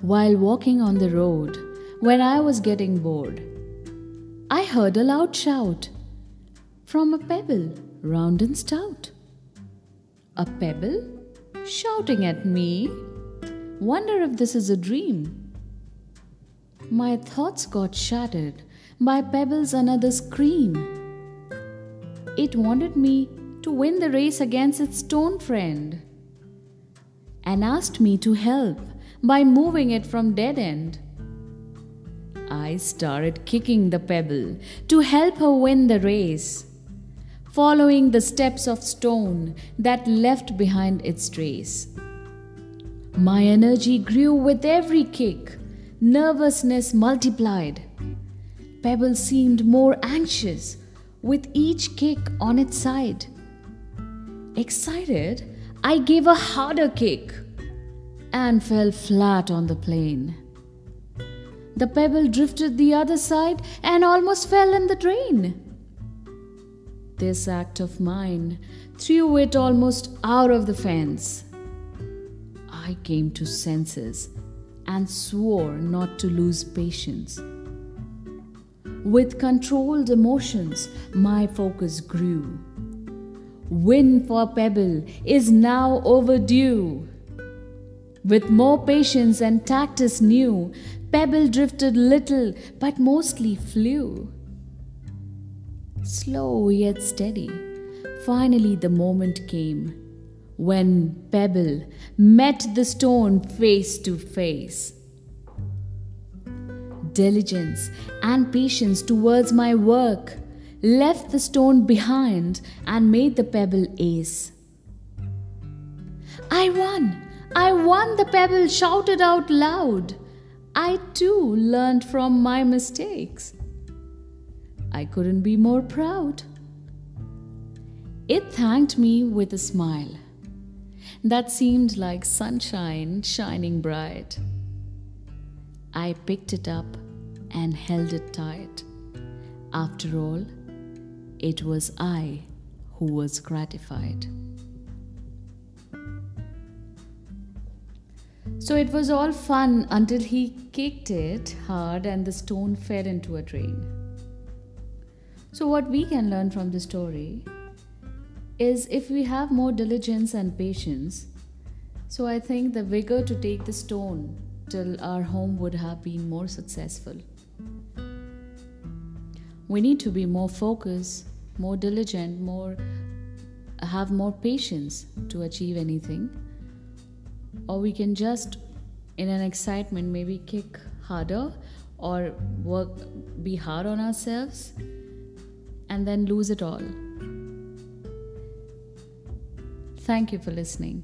while walking on the road when I was getting bored. I heard a loud shout from a pebble, round and stout. A pebble shouting at me? Wonder if this is a dream. My thoughts got shattered by Pebble's another scream. It wanted me to win the race against its stone friend and asked me to help by moving it from dead end. I started kicking the pebble to help her win the race, following the steps of stone that left behind its trace. My energy grew with every kick, nervousness multiplied. Pebble seemed more anxious with each kick on its side. Excited, I gave a harder kick and fell flat on the plain. The pebble drifted the other side and almost fell in the drain. This act of mine threw it almost out of the fence. I came to senses and swore not to lose patience. With controlled emotions, my focus grew. Win for Pebble is now overdue. With more patience and tact as new, Pebble drifted little but mostly flew. Slow yet steady, finally the moment came when Pebble met the stone face to face. Diligence and patience towards my work left the stone behind and made the pebble ace. I won! I won! The pebble shouted out loud. I too learned from my mistakes. I couldn't be more proud. It thanked me with a smile that seemed like sunshine shining bright. I picked it up and held it tight. After all, it was I who was gratified. So it was all fun until he kicked it hard and the stone fell into a drain. So, what we can learn from the story is if we have more diligence and patience, so I think the vigor to take the stone till our home would have been more successful. We need to be more focused, more diligent, more have more patience to achieve anything or we can just in an excitement maybe kick harder or work be hard on ourselves and then lose it all. Thank you for listening.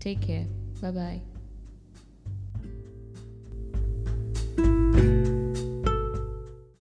Take care. Bye bye